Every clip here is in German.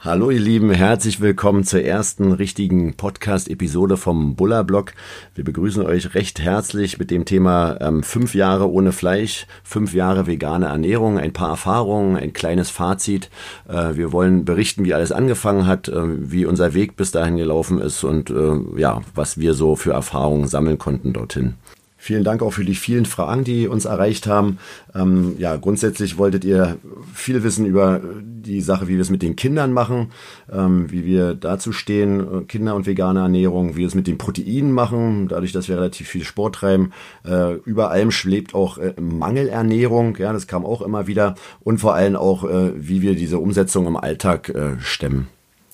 Hallo ihr Lieben, herzlich willkommen zur ersten richtigen Podcast-Episode vom Buller Blog. Wir begrüßen euch recht herzlich mit dem Thema ähm, fünf Jahre ohne Fleisch, fünf Jahre vegane Ernährung, ein paar Erfahrungen, ein kleines Fazit. Äh, wir wollen berichten, wie alles angefangen hat, äh, wie unser Weg bis dahin gelaufen ist und äh, ja, was wir so für Erfahrungen sammeln konnten dorthin. Vielen Dank auch für die vielen Fragen, die uns erreicht haben. Ähm, ja, grundsätzlich wolltet ihr viel wissen über die Sache, wie wir es mit den Kindern machen, ähm, wie wir dazu stehen, Kinder und vegane Ernährung, wie wir es mit den Proteinen machen, dadurch, dass wir relativ viel Sport treiben. Äh, über allem schwebt auch äh, Mangelernährung, ja, das kam auch immer wieder und vor allem auch, äh, wie wir diese Umsetzung im Alltag äh, stemmen.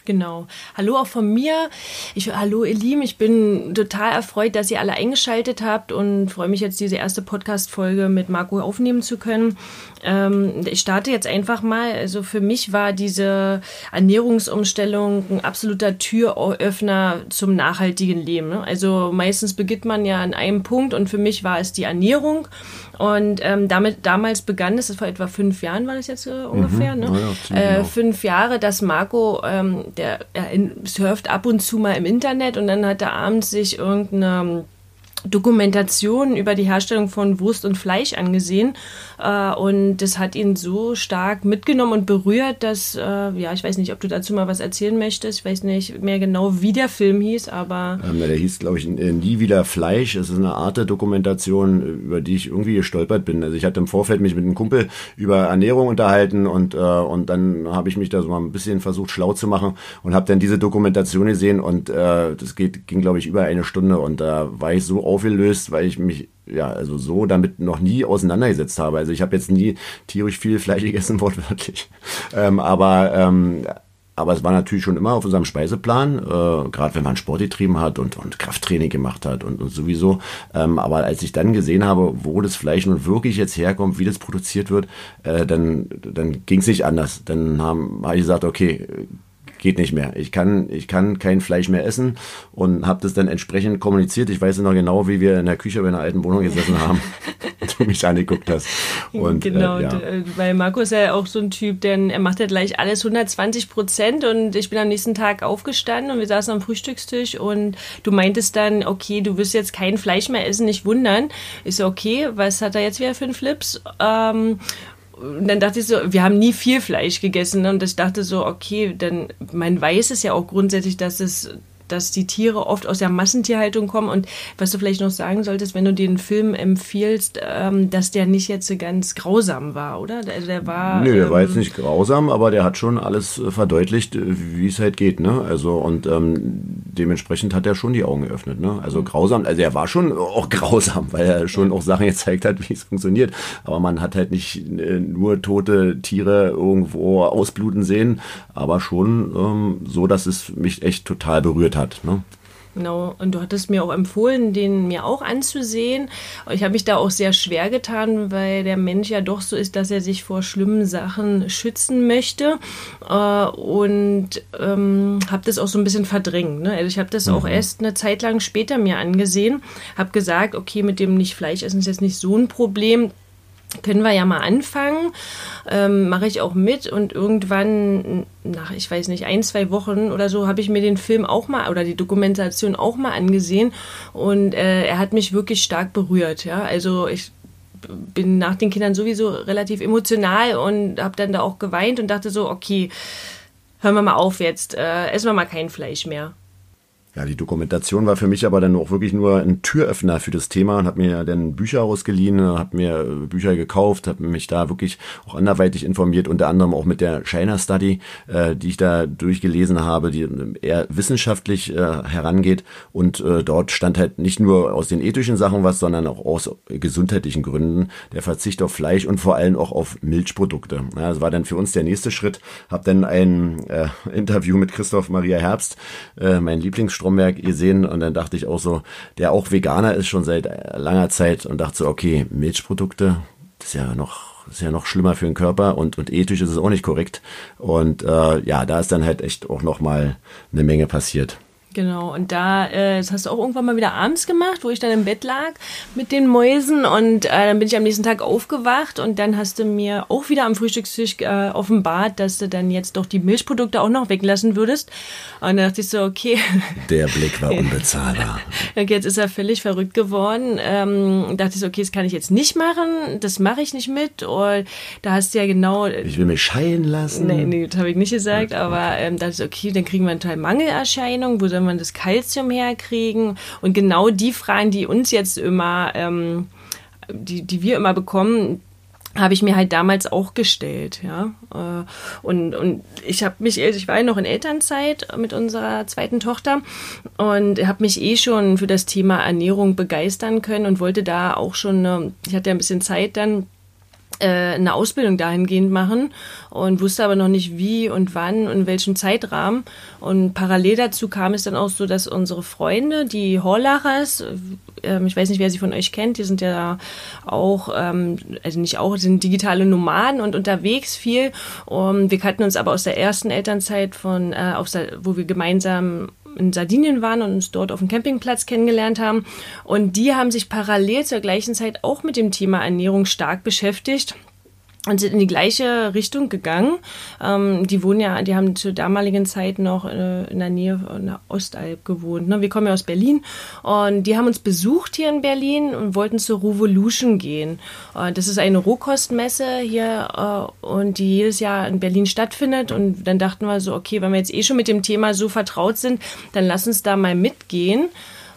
Genau. Hallo auch von mir. Ich, hallo ihr Lieben, ich bin total erfreut, dass ihr alle eingeschaltet habt und freue mich jetzt diese erste Podcast-Folge mit Marco aufnehmen zu können. Ähm, ich starte jetzt einfach mal. Also für mich war diese Ernährungsumstellung ein absoluter Türöffner zum nachhaltigen Leben. Ne? Also meistens beginnt man ja an einem Punkt und für mich war es die Ernährung. Und ähm, damit damals begann es, das vor etwa fünf Jahren war das jetzt äh, ungefähr, mhm. ne? Ja, äh, genau. fünf Jahre, dass Marco, ähm, der er surft ab und zu mal im Internet und dann hat er abends sich irgendeine Dokumentationen über die Herstellung von Wurst und Fleisch angesehen äh, und das hat ihn so stark mitgenommen und berührt, dass, äh, ja, ich weiß nicht, ob du dazu mal was erzählen möchtest. Ich weiß nicht mehr genau, wie der Film hieß, aber. Ähm, der hieß, glaube ich, Nie wieder Fleisch. Es ist eine Art der Dokumentation, über die ich irgendwie gestolpert bin. Also ich hatte im Vorfeld mich mit einem Kumpel über Ernährung unterhalten und, äh, und dann habe ich mich da so mal ein bisschen versucht, schlau zu machen und habe dann diese Dokumentation gesehen und äh, das geht, ging, glaube ich, über eine Stunde und da war ich so aufgelöst, weil ich mich ja, also so damit noch nie auseinandergesetzt habe. Also ich habe jetzt nie tierisch viel Fleisch gegessen, wortwörtlich. Ähm, aber, ähm, aber es war natürlich schon immer auf unserem Speiseplan, äh, gerade wenn man Sport getrieben hat und, und Krafttraining gemacht hat und, und sowieso. Ähm, aber als ich dann gesehen habe, wo das Fleisch nun wirklich jetzt herkommt, wie das produziert wird, äh, dann, dann ging es nicht anders. Dann habe ich gesagt, okay, geht nicht mehr. Ich kann, ich kann kein Fleisch mehr essen und habe das dann entsprechend kommuniziert. Ich weiß noch genau, wie wir in der Küche bei einer alten Wohnung gesessen haben du mich angeguckt hast. Und, äh, genau, äh, ja. weil Marco ist ja auch so ein Typ, denn er macht ja gleich alles 120 Prozent und ich bin am nächsten Tag aufgestanden und wir saßen am Frühstückstisch und du meintest dann, okay, du wirst jetzt kein Fleisch mehr essen, nicht wundern. Ist so, okay, was hat er jetzt wieder für einen Flips? Ähm, und dann dachte ich so, wir haben nie viel Fleisch gegessen. Ne? Und ich dachte so, okay, dann, man weiß es ja auch grundsätzlich, dass es dass die Tiere oft aus der Massentierhaltung kommen. Und was du vielleicht noch sagen solltest, wenn du den Film empfiehlst, ähm, dass der nicht jetzt so ganz grausam war, oder? Also der war. Nö, der ähm, war jetzt nicht grausam, aber der hat schon alles äh, verdeutlicht, äh, wie es halt geht, ne? Also und ähm, dementsprechend hat er schon die Augen geöffnet, ne? Also mhm. grausam, also er war schon auch grausam, weil er schon auch Sachen gezeigt hat, wie es funktioniert. Aber man hat halt nicht äh, nur tote Tiere irgendwo ausbluten sehen, aber schon ähm, so, dass es mich echt total berührt hat. Ne? Genau, und du hattest mir auch empfohlen, den mir auch anzusehen. Ich habe mich da auch sehr schwer getan, weil der Mensch ja doch so ist, dass er sich vor schlimmen Sachen schützen möchte. Äh, und ähm, habe das auch so ein bisschen verdrängt. Ne? Also ich habe das mhm. auch erst eine Zeit lang später mir angesehen, habe gesagt, okay, mit dem nicht Fleisch essen ist jetzt nicht so ein Problem können wir ja mal anfangen. Ähm, Mache ich auch mit und irgendwann, nach, ich weiß nicht, ein, zwei Wochen oder so, habe ich mir den Film auch mal oder die Dokumentation auch mal angesehen und äh, er hat mich wirklich stark berührt. Ja, also ich bin nach den Kindern sowieso relativ emotional und habe dann da auch geweint und dachte so, okay, hören wir mal auf jetzt, äh, essen wir mal kein Fleisch mehr. Ja, die Dokumentation war für mich aber dann auch wirklich nur ein Türöffner für das Thema und habe mir dann Bücher ausgeliehen, habe mir Bücher gekauft, habe mich da wirklich auch anderweitig informiert, unter anderem auch mit der China Study, äh, die ich da durchgelesen habe, die eher wissenschaftlich äh, herangeht und äh, dort stand halt nicht nur aus den ethischen Sachen was, sondern auch aus gesundheitlichen Gründen der Verzicht auf Fleisch und vor allem auch auf Milchprodukte. Ja, das war dann für uns der nächste Schritt. Habe dann ein äh, Interview mit Christoph Maria Herbst, äh, mein Lieblings Stromberg gesehen und dann dachte ich auch so, der auch Veganer ist schon seit langer Zeit und dachte so, okay, Milchprodukte, das ist ja noch ist ja noch schlimmer für den Körper und, und ethisch ist es auch nicht korrekt. Und äh, ja, da ist dann halt echt auch nochmal eine Menge passiert. Genau, und da, äh, das hast du auch irgendwann mal wieder abends gemacht, wo ich dann im Bett lag mit den Mäusen und äh, dann bin ich am nächsten Tag aufgewacht und dann hast du mir auch wieder am Frühstückstisch äh, offenbart, dass du dann jetzt doch die Milchprodukte auch noch weglassen würdest. Und da dachte ich so, okay. Der Blick war unbezahlbar. jetzt ist er völlig verrückt geworden. Ähm, dachte ich so, okay, das kann ich jetzt nicht machen, das mache ich nicht mit. Und da hast du ja genau. Ich will mich scheiden lassen. Nee, nee, das habe ich nicht gesagt, aber ähm, da dachte ich, okay, dann kriegen wir eine total Mangelerscheinung, wo soll man das Kalzium herkriegen? Und genau die Fragen, die uns jetzt immer, ähm, die, die wir immer bekommen, habe ich mir halt damals auch gestellt, ja. Äh, und, und ich habe mich, also ich war ja noch in Elternzeit mit unserer zweiten Tochter und habe mich eh schon für das Thema Ernährung begeistern können und wollte da auch schon, eine, ich hatte ja ein bisschen Zeit dann, eine Ausbildung dahingehend machen und wusste aber noch nicht wie und wann und in welchem Zeitrahmen. Und parallel dazu kam es dann auch so, dass unsere Freunde, die Horlachers, äh, ich weiß nicht, wer sie von euch kennt, die sind ja auch, ähm, also nicht auch, sind digitale Nomaden und unterwegs viel. Wir kannten uns aber aus der ersten Elternzeit von, äh, auf, wo wir gemeinsam in Sardinien waren und uns dort auf dem Campingplatz kennengelernt haben. Und die haben sich parallel zur gleichen Zeit auch mit dem Thema Ernährung stark beschäftigt und sind in die gleiche Richtung gegangen. Ähm, die wohnen ja, die haben zur damaligen Zeit noch äh, in der Nähe von der Ostalb gewohnt. Ne? Wir kommen ja aus Berlin und die haben uns besucht hier in Berlin und wollten zur Revolution gehen. Äh, das ist eine Rohkostmesse hier äh, und die jedes Jahr in Berlin stattfindet. Und dann dachten wir so, okay, wenn wir jetzt eh schon mit dem Thema so vertraut sind, dann lass uns da mal mitgehen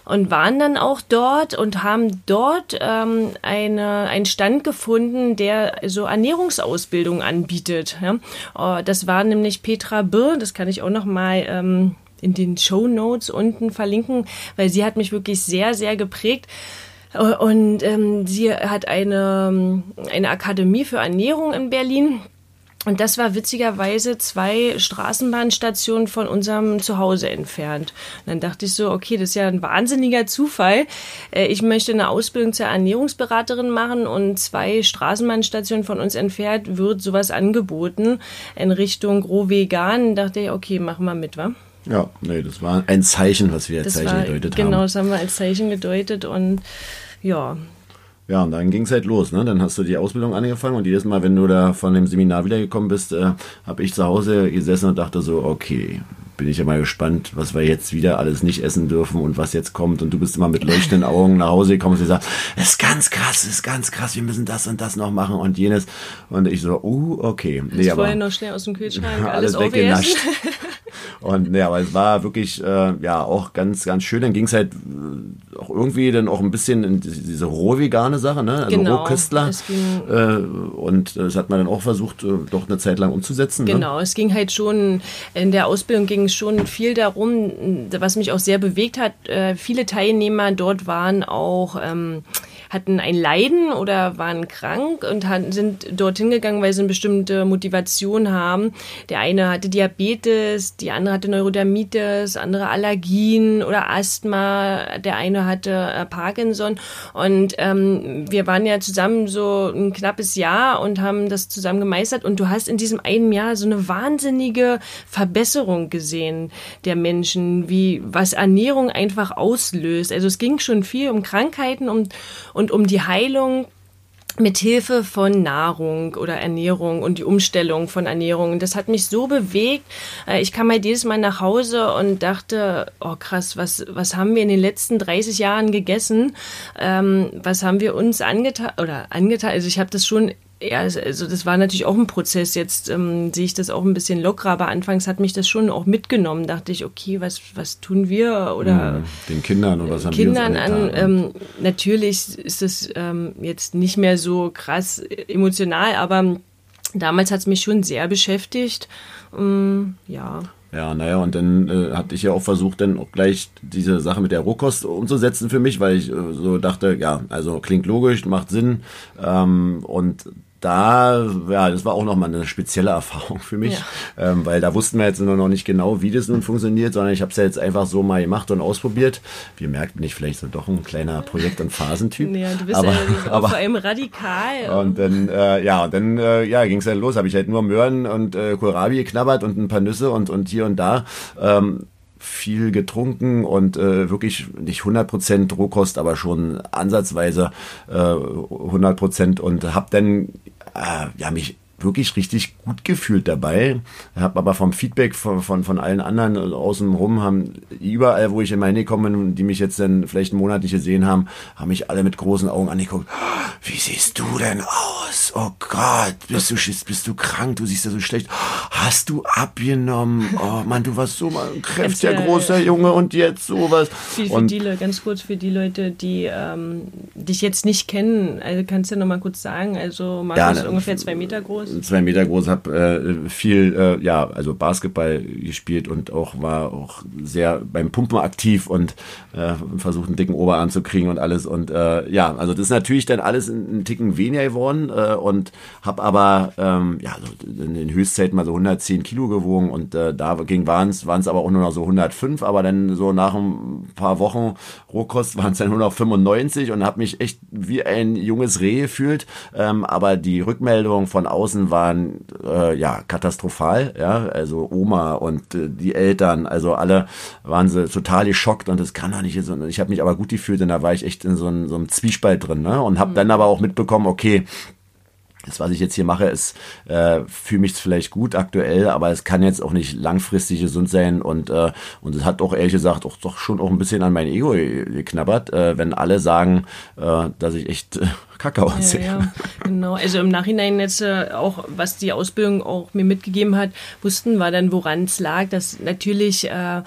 und waren dann auch dort und haben dort ähm, eine, einen Stand gefunden, der so Ernährungsausbildung anbietet. Ja? Oh, das war nämlich Petra Birr, das kann ich auch noch mal ähm, in den Show Notes unten verlinken, weil sie hat mich wirklich sehr, sehr geprägt. Und ähm, sie hat eine, eine Akademie für Ernährung in Berlin und das war witzigerweise zwei Straßenbahnstationen von unserem Zuhause entfernt. Und dann dachte ich so, okay, das ist ja ein wahnsinniger Zufall. Äh, ich möchte eine Ausbildung zur Ernährungsberaterin machen und zwei Straßenbahnstationen von uns entfernt wird sowas angeboten in Richtung Roh-Vegan. dachte ich, okay, machen wir mit, wa? Ja, nee, das war ein Zeichen, was wir als Zeichen war, gedeutet genau, haben. Genau, das haben wir als Zeichen gedeutet und ja, ja, und dann ging es halt los. Ne? Dann hast du die Ausbildung angefangen und jedes Mal, wenn du da von dem Seminar wiedergekommen bist, äh, habe ich zu Hause gesessen und dachte so, okay, bin ich ja mal gespannt, was wir jetzt wieder alles nicht essen dürfen und was jetzt kommt. Und du bist immer mit leuchtenden Augen nach Hause gekommen und gesagt, es ist ganz krass, es ist ganz krass, wir müssen das und das noch machen und jenes. Und ich so, uh, okay. Nee, ich vorher noch schnell aus dem Kühlschrank alles, alles weggenascht. Und ja, aber es war wirklich äh, ja auch ganz, ganz schön. Dann ging es halt äh, auch irgendwie dann auch ein bisschen in diese roh-vegane Sache, ne? Also genau, Rohköstler. Äh, und das hat man dann auch versucht, äh, doch eine Zeit lang umzusetzen. Ne? Genau, ne? es ging halt schon, in der Ausbildung ging es schon viel darum, was mich auch sehr bewegt hat. Äh, viele Teilnehmer dort waren auch ähm, hatten ein Leiden oder waren krank und hatten, sind dorthin gegangen, weil sie eine bestimmte Motivation haben. Der eine hatte Diabetes, die andere hatte Neurodermitis, andere Allergien oder Asthma, der eine hatte äh, Parkinson. Und ähm, wir waren ja zusammen so ein knappes Jahr und haben das zusammen gemeistert. Und du hast in diesem einen Jahr so eine wahnsinnige Verbesserung gesehen der Menschen, wie was Ernährung einfach auslöst. Also es ging schon viel um Krankheiten, um, und um die Heilung mit Hilfe von Nahrung oder Ernährung und die Umstellung von Ernährung. Das hat mich so bewegt. Äh, ich kam halt jedes Mal nach Hause und dachte, oh krass, was, was haben wir in den letzten 30 Jahren gegessen? Ähm, was haben wir uns angetan oder angetan? Also ich habe das schon ja, also das war natürlich auch ein Prozess. Jetzt ähm, sehe ich das auch ein bisschen lockerer, aber anfangs hat mich das schon auch mitgenommen. Dachte ich, okay, was, was tun wir? Oder den Kindern oder was haben Kindern wir an. Ähm, natürlich ist das ähm, jetzt nicht mehr so krass emotional, aber damals hat es mich schon sehr beschäftigt. Ähm, ja. Ja, naja, und dann äh, hatte ich ja auch versucht, dann auch gleich diese Sache mit der Rohkost umzusetzen für mich, weil ich äh, so dachte, ja, also klingt logisch, macht Sinn. Ähm, und da, ja, das war auch nochmal eine spezielle Erfahrung für mich, ja. ähm, weil da wussten wir jetzt noch nicht genau, wie das nun funktioniert, sondern ich habe es ja jetzt einfach so mal gemacht und ausprobiert. Wir merkten nicht vielleicht so doch ein kleiner Projekt- und Phasentyp. Ja, du bist aber, ja aber, vor allem radikal. Und dann, äh, ja, und dann äh, ja, ging es dann los, habe ich halt nur Möhren und äh, Kohlrabi geknabbert und ein paar Nüsse und, und hier und da. Ähm, viel getrunken und äh, wirklich nicht 100% Rohkost, aber schon ansatzweise äh, 100% und habe dann äh, ja mich wirklich richtig gut gefühlt dabei. Habe aber vom Feedback von, von, von allen anderen außen rum haben überall, wo ich in meine komme, die mich jetzt dann vielleicht einen Monat nicht gesehen haben, haben mich alle mit großen Augen angeguckt. Wie siehst du denn aus? Oh Gott, bist du bist du krank? Du siehst ja so schlecht. Hast du abgenommen? Oh Mann, du warst so mal ein kräftiger großer Junge und jetzt sowas. Für, für die, ganz kurz für die Leute, die ähm, dich jetzt nicht kennen, also kannst du noch mal kurz sagen. Also Markus ja, ist ungefähr zwei Meter groß? Zwei Meter groß, habe äh, viel, äh, ja, also Basketball gespielt und auch war auch sehr beim Pumpen aktiv und äh, versucht einen dicken Oberarm zu kriegen und alles. Und äh, ja, also das ist natürlich dann alles einen Ticken weniger geworden äh, und habe aber ähm, ja, so in den Höchstzeiten mal so 110 Kilo gewogen und äh, da ging waren es aber auch nur noch so 105, aber dann so nach ein paar Wochen Rohkost waren es dann nur noch 95 und habe mich echt wie ein junges Reh gefühlt. Ähm, aber die Rückmeldung von außen Ereignissen waren äh, ja katastrophal, ja, also Oma und äh, die Eltern, also alle waren sie total geschockt und das kann doch nicht. Ich habe mich aber gut gefühlt und da war ich echt in so, ein, so einem Zwiespalt drin, ne? Und habe mhm. dann aber auch mitbekommen, okay, das, was ich jetzt hier mache, ist äh, fühle mich vielleicht gut aktuell, aber es kann jetzt auch nicht langfristig gesund sein und äh, und es hat auch ehrlich gesagt auch doch schon auch ein bisschen an mein Ego geknabbert, äh, wenn alle sagen, äh, dass ich echt äh, aussehe. Ja, ja, genau. Also im Nachhinein jetzt äh, auch, was die Ausbildung auch mir mitgegeben hat, wussten wir dann, woran es lag, dass natürlich äh,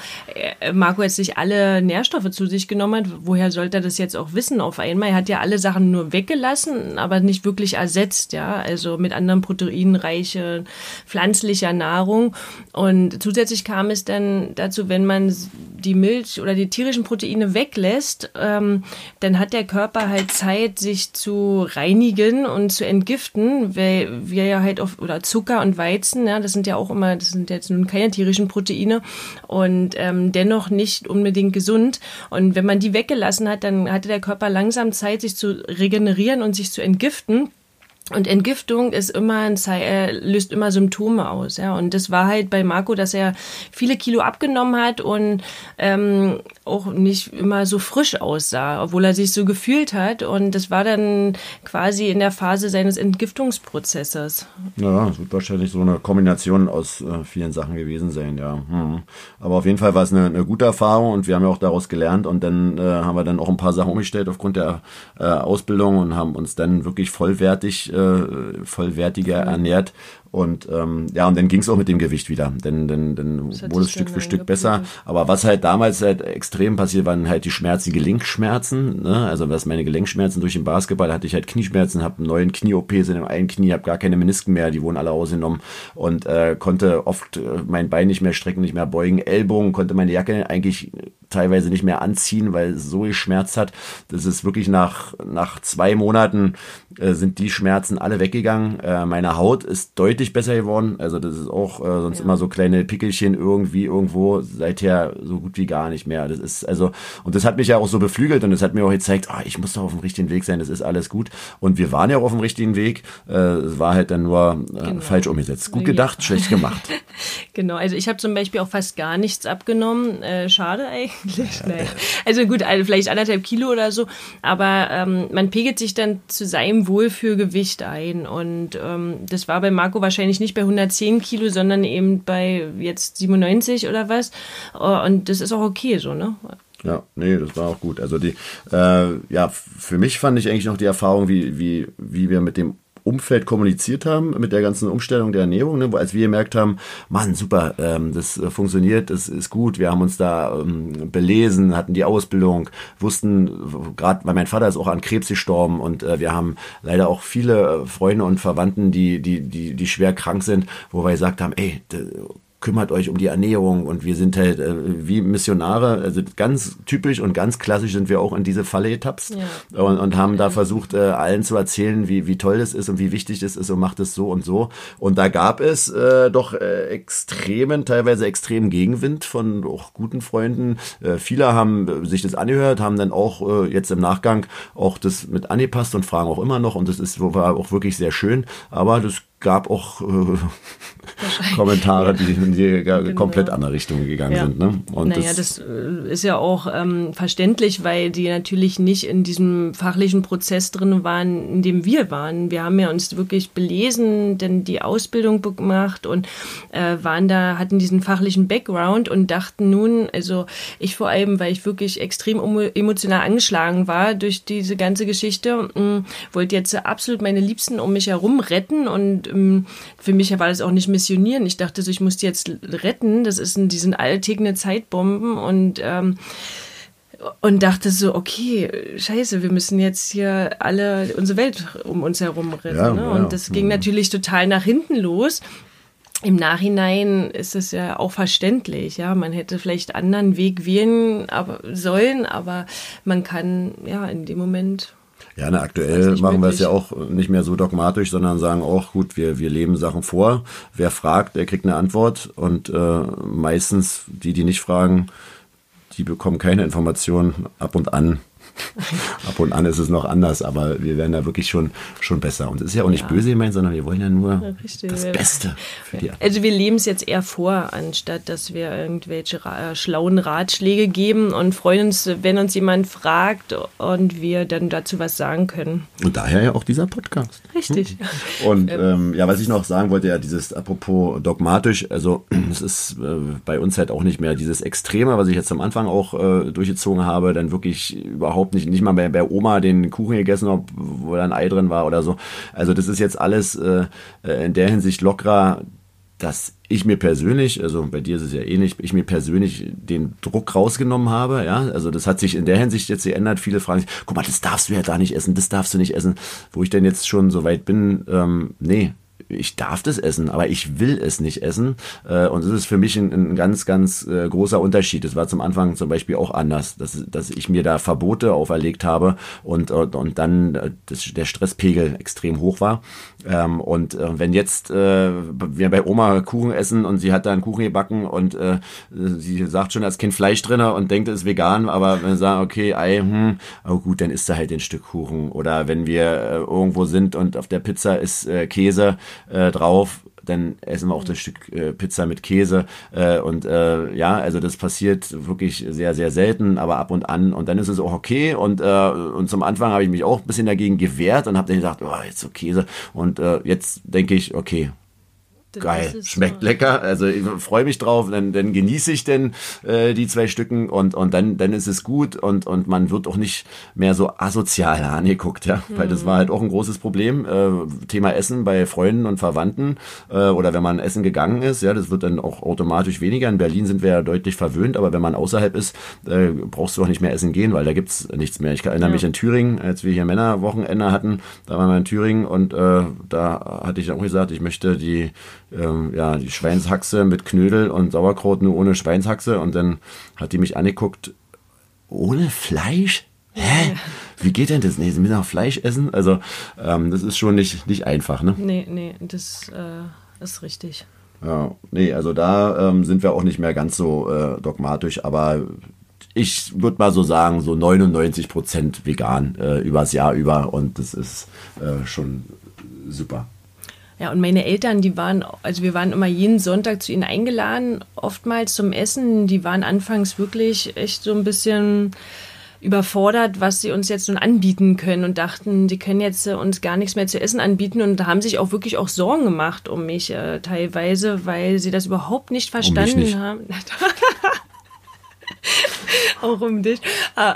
äh, Marco jetzt nicht alle Nährstoffe zu sich genommen hat. Woher sollte er das jetzt auch wissen auf einmal? Er hat ja alle Sachen nur weggelassen, aber nicht wirklich ersetzt, ja. Also mit anderen proteinreiche pflanzlicher Nahrung. Und zusätzlich kam es dann dazu, wenn man die Milch oder die tierischen Proteine weglässt, ähm, dann hat der Körper halt Zeit, sich zu reinigen und zu entgiften, weil wir ja halt auf, oder Zucker und Weizen, ja, das sind ja auch immer, das sind jetzt nun keine tierischen Proteine und ähm, dennoch nicht unbedingt gesund. Und wenn man die weggelassen hat, dann hatte der Körper langsam Zeit, sich zu regenerieren und sich zu entgiften. Und Entgiftung ist immer ein äh, löst immer Symptome aus, ja. Und das war halt bei Marco, dass er viele Kilo abgenommen hat und ähm, auch nicht immer so frisch aussah, obwohl er sich so gefühlt hat. Und das war dann quasi in der Phase seines Entgiftungsprozesses. Ja, das wird wahrscheinlich so eine Kombination aus äh, vielen Sachen gewesen sein, ja. Hm. Aber auf jeden Fall war es eine, eine, gute Erfahrung und wir haben ja auch daraus gelernt und dann äh, haben wir dann auch ein paar Sachen umgestellt aufgrund der äh, Ausbildung und haben uns dann wirklich vollwertig äh, vollwertiger ernährt und ähm, ja, und dann ging es auch mit dem Gewicht wieder. Denn, denn, denn wurde es Stück für Stück besser. Aber was halt damals halt extrem passiert, waren halt die Schmerzen, die Gelenkschmerzen. Ne? Also was meine Gelenkschmerzen durch den Basketball hatte ich halt Knieschmerzen, habe einen neuen Knie-OPs in dem einen Knie, habe gar keine Menisken mehr, die wurden alle ausgenommen und äh, konnte oft äh, mein Bein nicht mehr strecken, nicht mehr beugen, Ellbogen, konnte meine Jacke eigentlich teilweise nicht mehr anziehen, weil es so geschmerzt hat. Das ist wirklich nach, nach zwei Monaten äh, sind die Schmerzen alle weggegangen. Äh, meine Haut ist deutlich deutlich besser geworden. Also das ist auch äh, sonst ja. immer so kleine Pickelchen irgendwie irgendwo, seither so gut wie gar nicht mehr. Das ist also, und das hat mich ja auch so beflügelt und das hat mir auch gezeigt, ah, ich muss doch auf dem richtigen Weg sein, das ist alles gut. Und wir waren ja auch auf dem richtigen Weg. Äh, es war halt dann nur äh, genau. falsch umgesetzt. Gut gedacht, ja. schlecht gemacht. genau, also ich habe zum Beispiel auch fast gar nichts abgenommen. Äh, schade eigentlich. Nein. Also gut, also vielleicht anderthalb Kilo oder so, aber ähm, man pegelt sich dann zu seinem Wohlfühlgewicht ein. Und ähm, das war bei Marco wahrscheinlich nicht bei 110 Kilo, sondern eben bei jetzt 97 oder was. Oh, und das ist auch okay so, ne? Ja, nee, das war auch gut. Also die, äh, ja, für mich fand ich eigentlich noch die Erfahrung, wie, wie, wie wir mit dem Umfeld kommuniziert haben mit der ganzen Umstellung der Ernährung, ne, als wir gemerkt haben, Mann, super, ähm, das äh, funktioniert, das ist gut, wir haben uns da ähm, belesen, hatten die Ausbildung, wussten, gerade weil mein Vater ist auch an Krebs gestorben und äh, wir haben leider auch viele Freunde und Verwandten, die, die, die, die schwer krank sind, wo wir gesagt haben, ey, kümmert euch um die Ernährung und wir sind halt äh, wie Missionare, also ganz typisch und ganz klassisch sind wir auch in diese Falle getapst ja. und, und haben da versucht, äh, allen zu erzählen, wie, wie toll das ist und wie wichtig das ist und macht es so und so. Und da gab es äh, doch äh, extremen, teilweise extremen Gegenwind von auch guten Freunden. Äh, viele haben sich das angehört, haben dann auch äh, jetzt im Nachgang auch das mit angepasst und fragen auch immer noch und das ist war auch wirklich sehr schön. Aber das gab auch äh, Kommentare, die in die genau. komplett andere Richtung gegangen ja. sind. Ne? Und naja, das, das äh, ist ja auch ähm, verständlich, weil die natürlich nicht in diesem fachlichen Prozess drin waren, in dem wir waren. Wir haben ja uns wirklich belesen, denn die Ausbildung gemacht und äh, waren da, hatten diesen fachlichen Background und dachten nun, also ich vor allem, weil ich wirklich extrem emotional angeschlagen war durch diese ganze Geschichte, mh, mm, wollte jetzt absolut meine Liebsten um mich herum retten und mh, mm, für mich war das auch nicht missionieren. Ich dachte so, ich muss die jetzt retten. Das ist, die sind alltägliche Zeitbomben und ähm, und dachte so, okay, scheiße, wir müssen jetzt hier alle unsere Welt um uns herum retten. Ja, ne? Und das ging natürlich total nach hinten los. Im Nachhinein ist es ja auch verständlich, ja. Man hätte vielleicht anderen Weg wählen aber, sollen, aber man kann ja in dem Moment ja, na, aktuell machen wir es ja auch nicht mehr so dogmatisch, sondern sagen auch, gut, wir, wir leben Sachen vor. Wer fragt, der kriegt eine Antwort. Und äh, meistens die, die nicht fragen, die bekommen keine Informationen ab und an. Ab und an ist es noch anders, aber wir werden da wirklich schon, schon besser. Und es ist ja auch nicht ja. böse gemeint, sondern wir wollen ja nur Richtig. das Beste für die anderen. Also wir leben es jetzt eher vor, anstatt dass wir irgendwelche ra schlauen Ratschläge geben und freuen uns, wenn uns jemand fragt und wir dann dazu was sagen können. Und daher ja auch dieser Podcast. Richtig. Hm? Und ähm, ähm, ja, was ich noch sagen wollte, ja, dieses apropos dogmatisch, also es ist äh, bei uns halt auch nicht mehr dieses Extreme, was ich jetzt am Anfang auch äh, durchgezogen habe, dann wirklich überhaupt überhaupt nicht, nicht mal bei, bei Oma den Kuchen gegessen wo da ein Ei drin war oder so. Also das ist jetzt alles äh, äh, in der Hinsicht lockerer, dass ich mir persönlich, also bei dir ist es ja ähnlich, ich mir persönlich den Druck rausgenommen habe, ja, also das hat sich in der Hinsicht jetzt geändert. Viele fragen sich, guck mal, das darfst du ja da nicht essen, das darfst du nicht essen, wo ich denn jetzt schon so weit bin, ähm, nee, ich darf das essen, aber ich will es nicht essen. Äh, und das ist für mich ein, ein ganz, ganz äh, großer Unterschied. Das war zum Anfang zum Beispiel auch anders, dass, dass ich mir da Verbote auferlegt habe und, und, und dann äh, das, der Stresspegel extrem hoch war. Ähm, und wenn jetzt wir bei Oma Kuchen essen und sie hat da einen Kuchen gebacken und sie sagt schon als Kind Fleisch drin und denkt, es ist vegan, aber wenn wir sagen, okay, Ei, hm, oh gut, dann isst er halt den Stück Kuchen. Oder wenn wir irgendwo sind und auf der Pizza ist Käse, äh, drauf, dann essen wir auch das Stück äh, Pizza mit Käse. Äh, und äh, ja, also das passiert wirklich sehr, sehr selten, aber ab und an. Und dann ist es auch okay. Und, äh, und zum Anfang habe ich mich auch ein bisschen dagegen gewehrt und habe dann gedacht, oh, jetzt so Käse. Und äh, jetzt denke ich, okay, Geil, schmeckt so. lecker. Also ich freue mich drauf, dann, dann genieße ich denn äh, die zwei Stücken und, und dann, dann ist es gut und, und man wird auch nicht mehr so asozial angeguckt, ja. Mhm. Weil das war halt auch ein großes Problem. Äh, Thema Essen bei Freunden und Verwandten äh, oder wenn man essen gegangen ist, ja, das wird dann auch automatisch weniger. In Berlin sind wir ja deutlich verwöhnt, aber wenn man außerhalb ist, äh, brauchst du auch nicht mehr essen gehen, weil da gibt's nichts mehr. Ich erinnere ja. mich in Thüringen, als wir hier Männerwochenende hatten, da waren wir in Thüringen und äh, da hatte ich auch gesagt, ich möchte die ähm, ja, die Schweinshaxe mit Knödel und Sauerkraut nur ohne Schweinshaxe. Und dann hat die mich angeguckt, ohne Fleisch? Hä? Wie geht denn das? Nee, sie müssen auch Fleisch essen. Also, ähm, das ist schon nicht, nicht einfach, ne? Nee, nee, das äh, ist richtig. Ja, nee, also da ähm, sind wir auch nicht mehr ganz so äh, dogmatisch, aber ich würde mal so sagen, so 99 Prozent vegan äh, übers Jahr über und das ist äh, schon super. Ja, und meine Eltern, die waren, also wir waren immer jeden Sonntag zu ihnen eingeladen, oftmals zum Essen. Die waren anfangs wirklich echt so ein bisschen überfordert, was sie uns jetzt nun anbieten können und dachten, die können jetzt äh, uns gar nichts mehr zu essen anbieten und haben sich auch wirklich auch Sorgen gemacht um mich äh, teilweise, weil sie das überhaupt nicht verstanden um nicht. haben. auch um dich. Ah.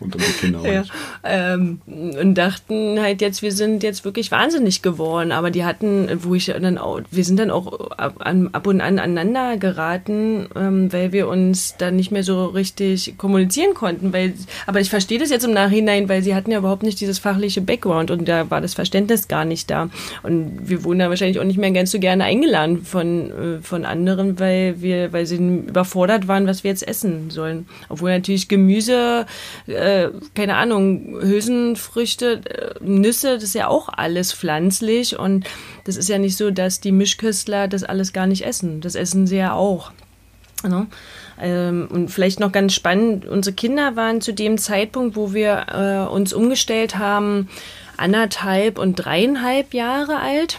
Und um die Kinder ja. Ähm, und dachten halt jetzt, wir sind jetzt wirklich wahnsinnig geworden. Aber die hatten, wo ich dann auch, wir sind dann auch ab, ab und an aneinander geraten, ähm, weil wir uns dann nicht mehr so richtig kommunizieren konnten. Weil, aber ich verstehe das jetzt im Nachhinein, weil sie hatten ja überhaupt nicht dieses fachliche Background und da war das Verständnis gar nicht da. Und wir wurden da wahrscheinlich auch nicht mehr ganz so gerne eingeladen von, äh, von anderen, weil wir, weil sie überfordert waren, was wir jetzt essen sollen. Obwohl natürlich Gemüse, äh, keine Ahnung, Hülsenfrüchte, äh, Nüsse, das ist ja auch alles pflanzlich und das ist ja nicht so, dass die Mischköstler das alles gar nicht essen. Das essen sie ja auch. Ne? Ähm, und vielleicht noch ganz spannend, unsere Kinder waren zu dem Zeitpunkt, wo wir äh, uns umgestellt haben, anderthalb und dreieinhalb Jahre alt.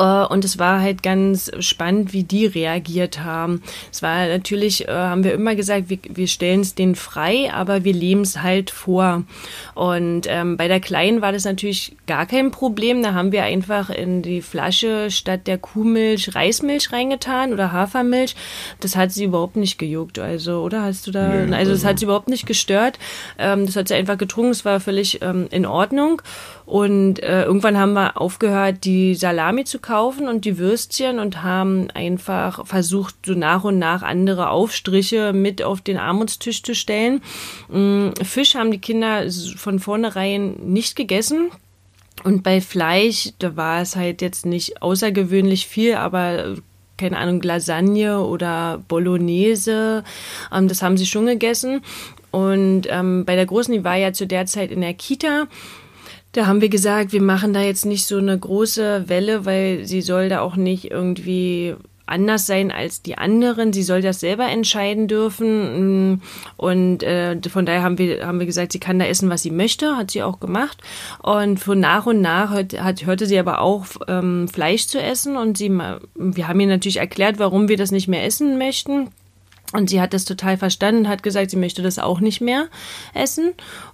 Äh, und es war halt ganz spannend, wie die reagiert haben. Es war natürlich, äh, haben wir immer gesagt, wir, wir stellen es denen frei, aber wir leben es halt vor. Und ähm, bei der Kleinen war das natürlich gar kein Problem. Da haben wir einfach in die Flasche statt der Kuhmilch Reismilch reingetan oder Hafermilch. Das hat sie überhaupt nicht gejuckt. Also, oder hast du da? Nee, also, das hat also sie überhaupt nicht gestört. Ähm, das hat sie einfach getrunken. Es war völlig ähm, in Ordnung. Und äh, irgendwann haben wir aufgehört, die Salami zu kaufen und die Würstchen und haben einfach versucht, so nach und nach andere Aufstriche mit auf den Armutstisch zu stellen. Ähm, Fisch haben die Kinder von vornherein nicht gegessen. Und bei Fleisch, da war es halt jetzt nicht außergewöhnlich viel, aber keine Ahnung, Lasagne oder Bolognese, ähm, das haben sie schon gegessen. Und ähm, bei der Großen, die war ja zu der Zeit in der Kita da haben wir gesagt, wir machen da jetzt nicht so eine große Welle, weil sie soll da auch nicht irgendwie anders sein als die anderen. Sie soll das selber entscheiden dürfen. Und äh, von daher haben wir, haben wir gesagt, sie kann da essen, was sie möchte. Hat sie auch gemacht. Und von nach und nach hört, hat, hörte sie aber auch ähm, Fleisch zu essen. Und sie, wir haben ihr natürlich erklärt, warum wir das nicht mehr essen möchten. Und sie hat das total verstanden, hat gesagt, sie möchte das auch nicht mehr essen,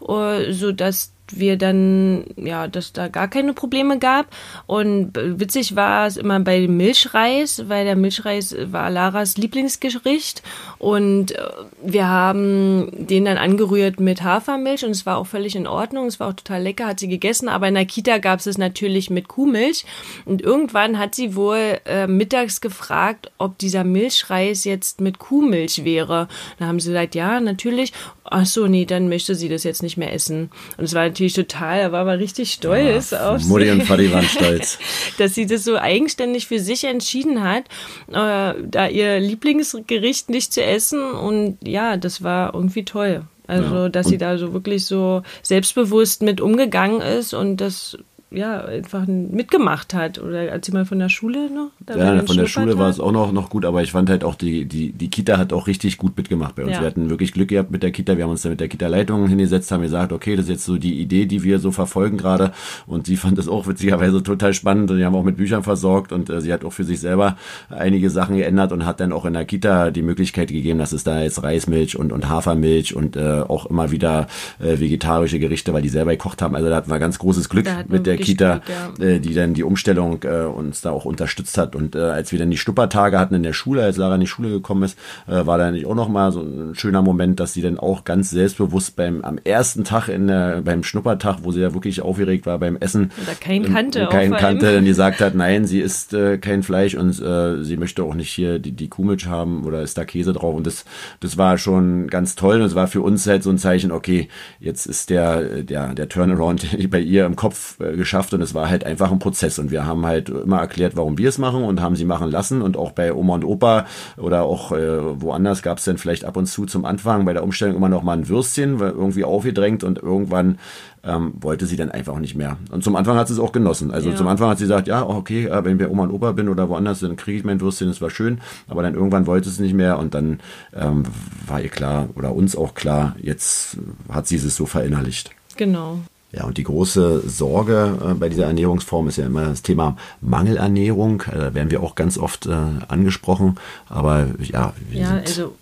äh, so dass wir dann, ja, dass da gar keine Probleme gab. Und witzig war es immer bei dem Milchreis, weil der Milchreis war Laras Lieblingsgericht. Und äh, wir haben den dann angerührt mit Hafermilch und es war auch völlig in Ordnung. Es war auch total lecker, hat sie gegessen. Aber in der Kita gab es es natürlich mit Kuhmilch. Und irgendwann hat sie wohl äh, mittags gefragt, ob dieser Milchreis jetzt mit Kuhmilch wäre. Da haben sie gesagt, ja, natürlich. Ach so, nee, dann möchte sie das jetzt nicht mehr essen. Und es war natürlich total, er war aber richtig stolz ja, auf Mutti und Vati waren stolz. dass sie das so eigenständig für sich entschieden hat, äh, da ihr Lieblingsgericht nicht zu essen. Und ja, das war irgendwie toll. Also, ja, dass sie da so wirklich so selbstbewusst mit umgegangen ist und das ja, einfach mitgemacht hat. Oder als sie mal von der Schule noch? ja, von der Schule hat. war es auch noch, noch gut, aber ich fand halt auch, die, die, die Kita hat auch richtig gut mitgemacht bei uns. Ja. Wir hatten wirklich Glück gehabt mit der Kita. Wir haben uns da mit der Kita-Leitung hingesetzt, haben gesagt, okay, das ist jetzt so die Idee, die wir so verfolgen gerade. Und sie fand das auch witzigerweise total spannend. Und die haben auch mit Büchern versorgt und äh, sie hat auch für sich selber einige Sachen geändert und hat dann auch in der Kita die Möglichkeit gegeben, dass es da jetzt Reismilch und, und Hafermilch und äh, auch immer wieder äh, vegetarische Gerichte, weil die selber gekocht haben. Also da hatten wir ganz großes Glück mit der der Kita, ja. äh, die dann die Umstellung äh, uns da auch unterstützt hat. Und äh, als wir dann die Schnuppertage hatten in der Schule, als Lara in die Schule gekommen ist, war da nicht auch nochmal so ein schöner Moment, dass sie dann auch ganz selbstbewusst beim am ersten Tag in der, beim Schnuppertag, wo sie ja wirklich aufgeregt war beim Essen, Oder kein ähm, kein kannte, dann gesagt hat, nein, sie isst äh, kein Fleisch und äh, sie möchte auch nicht hier die, die Kuhmilch haben oder ist da Käse drauf. Und das, das war schon ganz toll. Und es war für uns halt so ein Zeichen, okay, jetzt ist der, der, der Turnaround bei ihr im Kopf äh, geschafft und es war halt einfach ein Prozess und wir haben halt immer erklärt, warum wir es machen und haben sie machen lassen und auch bei Oma und Opa oder auch äh, woanders gab es dann vielleicht ab und zu zum Anfang bei der Umstellung immer noch mal ein Würstchen, weil irgendwie aufgedrängt und irgendwann ähm, wollte sie dann einfach nicht mehr. Und zum Anfang hat sie es auch genossen. Also ja. zum Anfang hat sie gesagt, ja, okay, äh, wenn ich bei Oma und Opa bin oder woanders, dann kriege ich mein Würstchen, das war schön. Aber dann irgendwann wollte es nicht mehr und dann ähm, war ihr klar oder uns auch klar, jetzt hat sie es so verinnerlicht. Genau. Ja, und die große Sorge äh, bei dieser Ernährungsform ist ja immer das Thema Mangelernährung. Äh, da werden wir auch ganz oft äh, angesprochen. Aber ja, ja also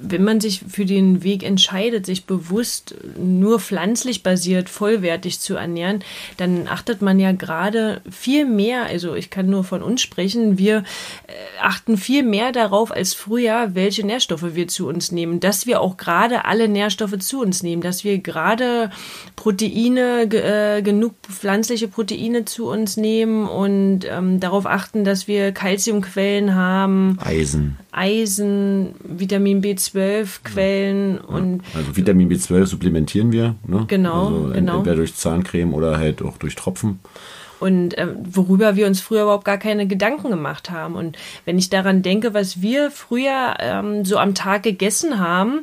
wenn man sich für den Weg entscheidet, sich bewusst nur pflanzlich basiert, vollwertig zu ernähren, dann achtet man ja gerade viel mehr, also ich kann nur von uns sprechen, wir äh, achten viel mehr darauf als früher, welche Nährstoffe wir zu uns nehmen, dass wir auch gerade alle Nährstoffe zu uns nehmen, dass wir gerade Proteine, äh, genug pflanzliche Proteine zu uns nehmen und ähm, darauf achten, dass wir Kalziumquellen haben. Eisen. Eisen, Vitamin B12 Quellen ja. und also Vitamin B12 supplementieren wir, ne? Genau, also genau. entweder durch Zahncreme oder halt auch durch Tropfen. Und äh, worüber wir uns früher überhaupt gar keine Gedanken gemacht haben. Und wenn ich daran denke, was wir früher ähm, so am Tag gegessen haben,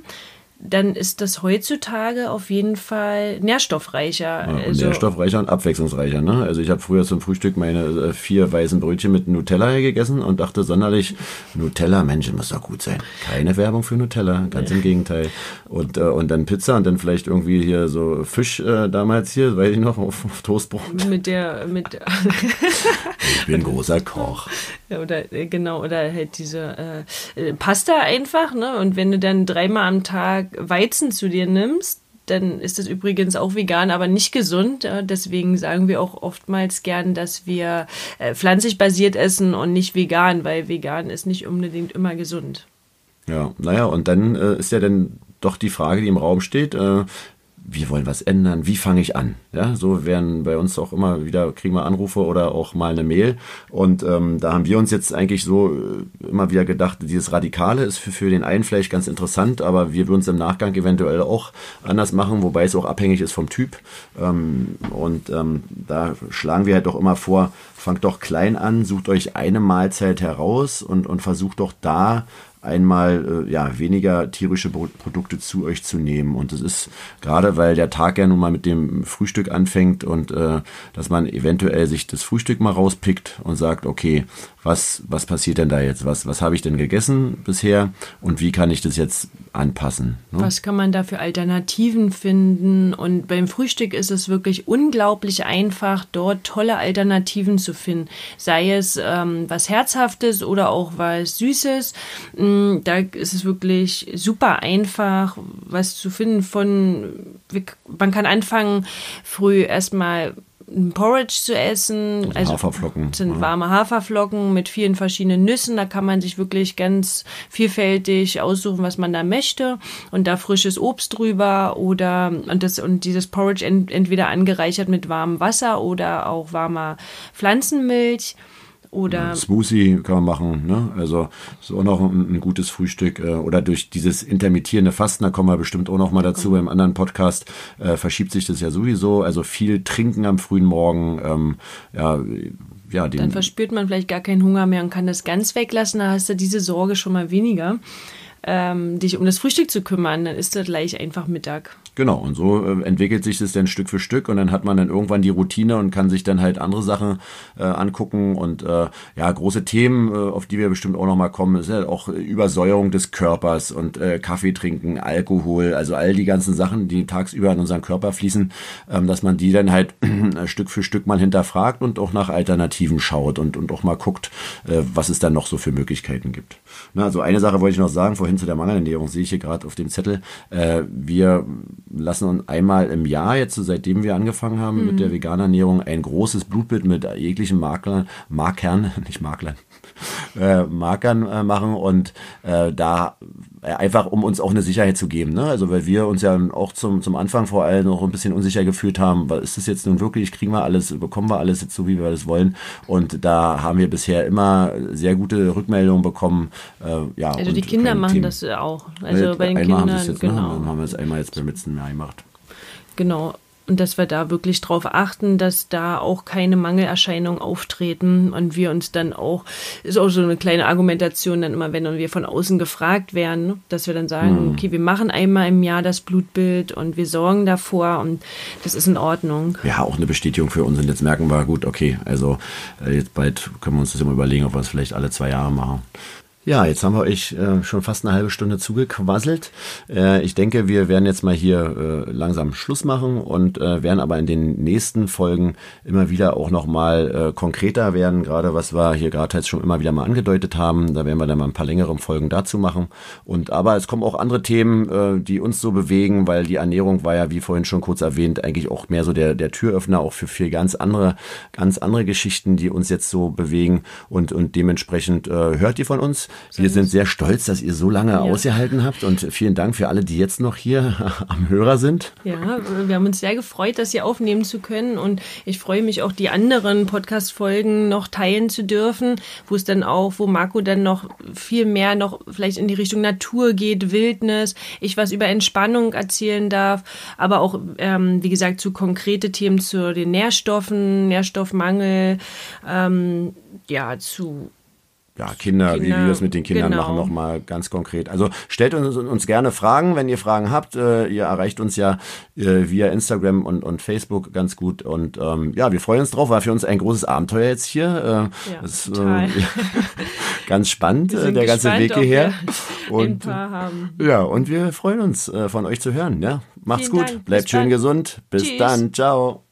dann ist das heutzutage auf jeden Fall nährstoffreicher. Ja, also nährstoffreicher und abwechslungsreicher. Ne? Also ich habe früher zum Frühstück meine äh, vier weißen Brötchen mit Nutella gegessen und dachte sonderlich, Nutella, Mensch, muss doch gut sein. Keine Werbung für Nutella, ganz im Gegenteil. Und, äh, und dann Pizza und dann vielleicht irgendwie hier so Fisch äh, damals hier, weiß ich noch, auf, auf Toastbrot. Mit der, mit Ich bin großer Koch. Oder äh, genau, oder halt diese äh, äh, Pasta einfach, ne? Und wenn du dann dreimal am Tag Weizen zu dir nimmst, dann ist das übrigens auch vegan, aber nicht gesund. Deswegen sagen wir auch oftmals gern, dass wir äh, pflanzlich basiert essen und nicht vegan, weil vegan ist nicht unbedingt immer gesund. Ja, naja, und dann äh, ist ja dann doch die Frage, die im Raum steht, äh, wir wollen was ändern, wie fange ich an? Ja, so werden bei uns auch immer wieder, kriegen wir Anrufe oder auch mal eine Mail. Und ähm, da haben wir uns jetzt eigentlich so äh, immer wieder gedacht, dieses Radikale ist für, für den einen vielleicht ganz interessant, aber wir würden es im Nachgang eventuell auch anders machen, wobei es auch abhängig ist vom Typ. Ähm, und ähm, da schlagen wir halt doch immer vor, fangt doch klein an, sucht euch eine Mahlzeit heraus und, und versucht doch da einmal äh, ja, weniger tierische Produkte zu euch zu nehmen. Und das ist gerade, weil der Tag ja nun mal mit dem Frühstück anfängt und äh, dass man eventuell sich das Frühstück mal rauspickt und sagt, okay, was, was passiert denn da jetzt? Was, was habe ich denn gegessen bisher und wie kann ich das jetzt anpassen? Ne? Was kann man da für Alternativen finden? Und beim Frühstück ist es wirklich unglaublich einfach, dort tolle Alternativen zu finden. Sei es ähm, was Herzhaftes oder auch was Süßes. Mm, da ist es wirklich super einfach, was zu finden von, man kann anfangen, früh erstmal ein Porridge zu essen. Also, also Haferflocken. sind warme Haferflocken mit vielen verschiedenen Nüssen. Da kann man sich wirklich ganz vielfältig aussuchen, was man da möchte. Und da frisches Obst drüber oder und das und dieses Porridge ent, entweder angereichert mit warmem Wasser oder auch warmer Pflanzenmilch. Oder Smoothie kann man machen, ne? Also ist auch noch ein, ein gutes Frühstück. Äh, oder durch dieses intermittierende Fasten, da kommen wir bestimmt auch noch mal dazu beim anderen Podcast, äh, verschiebt sich das ja sowieso. Also viel trinken am frühen Morgen, ähm, ja, ja, Dann verspürt man vielleicht gar keinen Hunger mehr und kann das ganz weglassen. Da hast du diese Sorge schon mal weniger, ähm, dich um das Frühstück zu kümmern. Dann ist das gleich einfach Mittag. Genau, und so äh, entwickelt sich das dann Stück für Stück und dann hat man dann irgendwann die Routine und kann sich dann halt andere Sachen äh, angucken und äh, ja, große Themen, äh, auf die wir bestimmt auch nochmal kommen, ist halt auch Übersäuerung des Körpers und äh, Kaffee trinken, Alkohol, also all die ganzen Sachen, die tagsüber in unseren Körper fließen, ähm, dass man die dann halt Stück für Stück mal hinterfragt und auch nach Alternativen schaut und, und auch mal guckt, äh, was es dann noch so für Möglichkeiten gibt. Na, also eine Sache wollte ich noch sagen, vorhin zu der Mangelernährung, sehe ich hier gerade auf dem Zettel, äh, wir lassen uns einmal im Jahr, jetzt seitdem wir angefangen haben mhm. mit der veganen Ernährung, ein großes Blutbild mit jeglichen Maklern, Markern, nicht Maklern, äh, Markern äh, machen und äh, da äh, einfach um uns auch eine Sicherheit zu geben. Ne? Also weil wir uns ja auch zum, zum Anfang vor allem noch ein bisschen unsicher gefühlt haben, was ist das jetzt nun wirklich, kriegen wir alles, bekommen wir alles jetzt so, wie wir das wollen. Und da haben wir bisher immer sehr gute Rückmeldungen bekommen. Äh, ja, also die Kinder machen Themen. das auch. Also bei den Kindern, haben jetzt, ne? genau. Ne? haben wir es einmal jetzt beim letzten Jahr gemacht. Genau, und dass wir da wirklich drauf achten, dass da auch keine Mangelerscheinungen auftreten und wir uns dann auch, ist auch so eine kleine Argumentation dann immer, wenn wir von außen gefragt werden, dass wir dann sagen, mhm. okay, wir machen einmal im Jahr das Blutbild und wir sorgen davor und das ist in Ordnung. Ja, auch eine Bestätigung für uns und jetzt merken wir, gut, okay, also äh, jetzt bald können wir uns das immer überlegen, ob wir es vielleicht alle zwei Jahre machen. Ja, jetzt haben wir euch äh, schon fast eine halbe Stunde zugequasselt. Äh, ich denke, wir werden jetzt mal hier äh, langsam Schluss machen und äh, werden aber in den nächsten Folgen immer wieder auch nochmal äh, konkreter werden, gerade was wir hier gerade jetzt schon immer wieder mal angedeutet haben. Da werden wir dann mal ein paar längere Folgen dazu machen. Und aber es kommen auch andere Themen, äh, die uns so bewegen, weil die Ernährung war ja, wie vorhin schon kurz erwähnt, eigentlich auch mehr so der, der Türöffner auch für viel ganz andere, ganz andere Geschichten, die uns jetzt so bewegen und, und dementsprechend äh, hört ihr von uns. Wir sind sehr stolz, dass ihr so lange ja. ausgehalten habt und vielen Dank für alle, die jetzt noch hier am Hörer sind. Ja, wir haben uns sehr gefreut, das hier aufnehmen zu können und ich freue mich auch, die anderen Podcast-Folgen noch teilen zu dürfen, wo es dann auch, wo Marco dann noch viel mehr noch vielleicht in die Richtung Natur geht, Wildnis, ich was über Entspannung erzählen darf, aber auch, ähm, wie gesagt, zu konkrete Themen zu den Nährstoffen, Nährstoffmangel, ähm, ja, zu ja, Kinder, Kinder, wie wir es mit den Kindern genau. machen, nochmal ganz konkret. Also stellt uns, uns gerne Fragen, wenn ihr Fragen habt. Äh, ihr erreicht uns ja äh, via Instagram und, und Facebook ganz gut. Und ähm, ja, wir freuen uns drauf. War für uns ein großes Abenteuer jetzt hier. Äh, ja, das, äh, ganz spannend, äh, der ganze Weg hierher. Und, ja, und wir freuen uns, äh, von euch zu hören. Ja? Macht's Vielen gut, Dank. bleibt Bis schön dann. gesund. Bis Tschüss. dann, ciao.